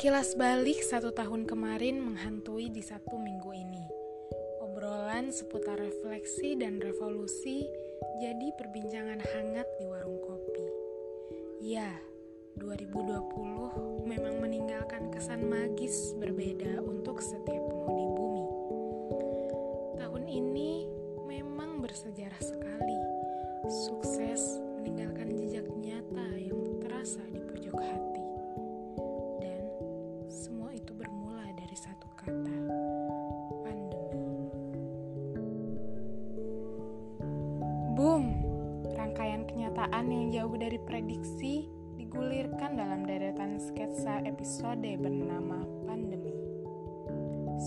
Kilas balik satu tahun kemarin menghantui di satu minggu ini. Obrolan seputar refleksi dan revolusi jadi perbincangan hangat di warung kopi. Ya, 2020 memang meninggalkan kesan magis berbeda untuk setiap penghuni bumi. Tahun ini memang bersejarah sekali. Sukses meninggalkan jejak nyata yang terasa di pojok hati. Kenyataan yang jauh dari prediksi digulirkan dalam deretan sketsa episode bernama Pandemi.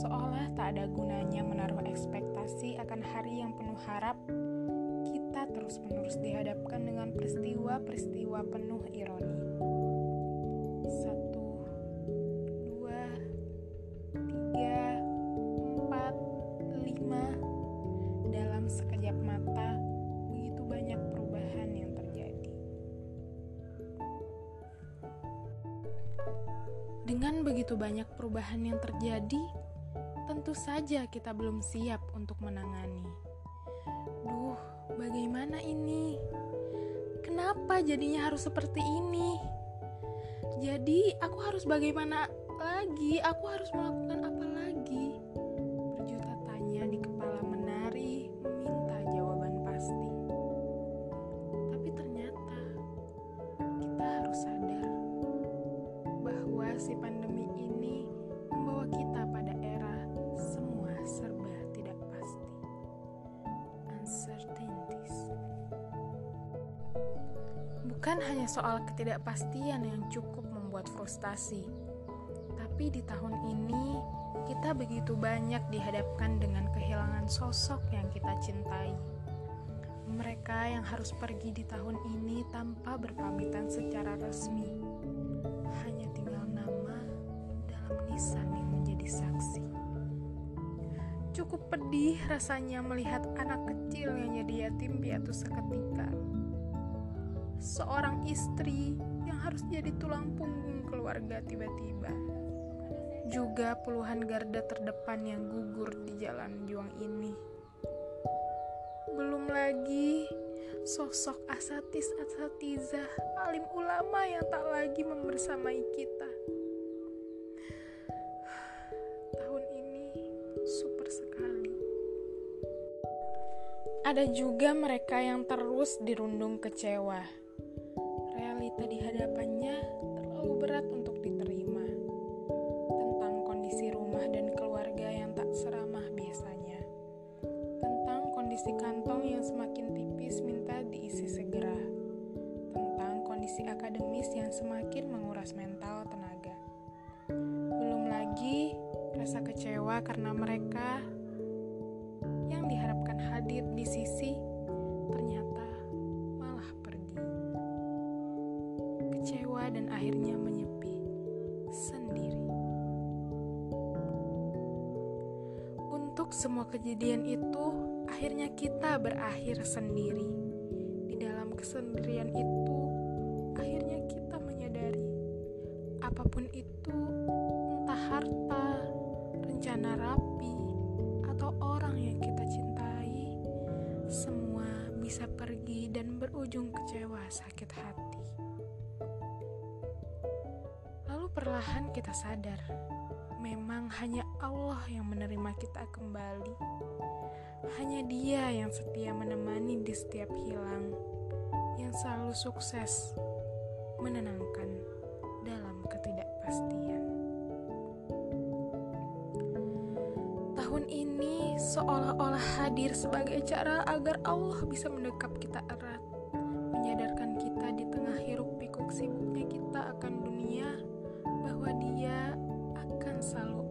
Seolah tak ada gunanya menaruh ekspektasi akan hari yang penuh harap, kita terus-menerus dihadapkan dengan peristiwa-peristiwa penuh ironi. Satu, Dengan begitu banyak perubahan yang terjadi, tentu saja kita belum siap untuk menangani. Duh, bagaimana ini? Kenapa jadinya harus seperti ini? Jadi, aku harus bagaimana lagi? Aku harus melakukan apa lagi? Berjuta tanya di Bukan hanya soal ketidakpastian yang cukup membuat frustasi, tapi di tahun ini kita begitu banyak dihadapkan dengan kehilangan sosok yang kita cintai. Mereka yang harus pergi di tahun ini tanpa berpamitan secara resmi, hanya tinggal nama dalam nisan yang menjadi saksi. Cukup pedih rasanya melihat anak kecil yang jadi yatim piatu seketika. Seorang istri yang harus jadi tulang punggung keluarga tiba-tiba. Juga puluhan garda terdepan yang gugur di jalan juang ini. Belum lagi sosok asatis asatizah alim ulama yang tak lagi membersamai kita. Tahun ini super sekali. Ada juga mereka yang terus dirundung kecewa. Rumah dan keluarga yang tak seramah biasanya. Tentang kondisi kantong yang semakin tipis minta diisi segera. Tentang kondisi akademis yang semakin menguras mental tenaga. Belum lagi rasa kecewa karena mereka yang diharapkan hadir di sisi ternyata malah pergi. Kecewa dan akhirnya Untuk semua kejadian itu, akhirnya kita berakhir sendiri. Di dalam kesendirian itu, akhirnya kita menyadari apa pun itu, entah harta, rencana rapi, atau orang yang kita cintai, semua bisa pergi dan berujung kecewa sakit hati. Lalu perlahan kita sadar, memang hanya Allah yang menerima kita kembali. Hanya Dia yang setia menemani di setiap hilang, yang selalu sukses menenangkan dalam ketidakpastian. Tahun ini seolah-olah hadir sebagai cara agar Allah bisa mendekap kita erat, menyadarkan kita di tengah hiruk pikuk sibuknya kita akan dunia bahwa Dia akan selalu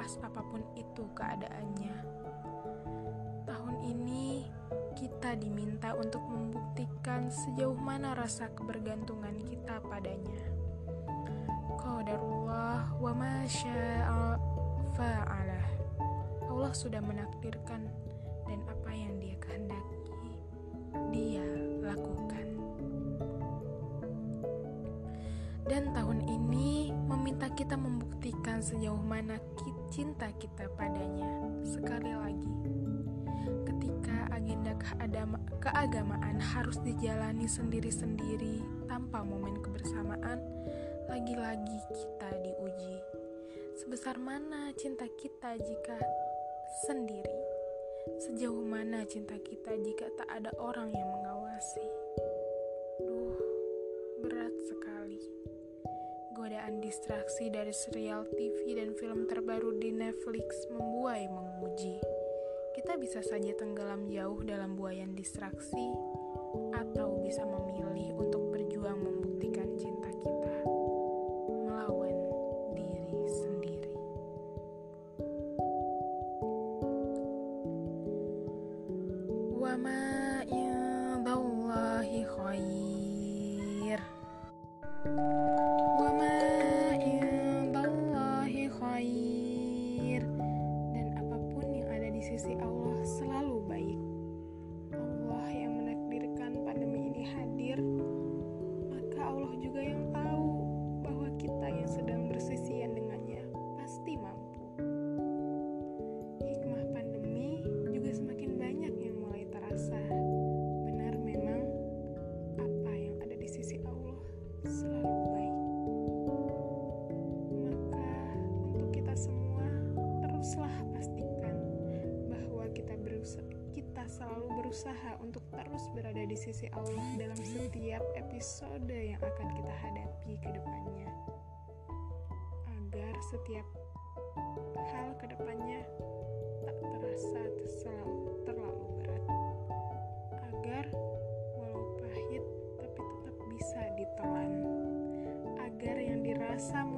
ada terlepas apa pun itu keadaannya. Tahun ini kita diminta untuk membuktikan sejauh mana rasa kebergantungan kita padanya. Qadarullah wa ma syaa fa'alah. Allah sudah menakdirkan sejauh mana cinta kita padanya. Sekali lagi, ketika agenda keagamaan harus dijalani sendiri-sendiri tanpa momen kebersamaan, lagi-lagi kita diuji. Sebesar mana cinta kita jika sendiri? Sejauh mana cinta kita jika tak ada orang yang mengawasi? Duh, berat sekali godaan distraksi dari serial TV dan film terbaru di Netflix membuai menguji. Kita bisa saja tenggelam jauh dalam buayan distraksi, atau bisa memilih untuk selalu baik. Maka untuk kita semua teruslah selalu berusaha untuk terus berada di sisi Allah dalam setiap episode yang akan kita hadapi ke depannya. Agar setiap hal ke depannya tak terasa terlalu,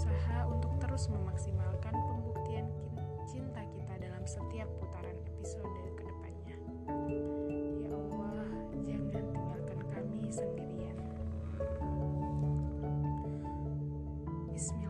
berusaha untuk terus memaksimalkan pembuktian cinta kita dalam setiap putaran episode ke depannya. Ya Allah, jangan tinggalkan kami sendirian. Bismillah.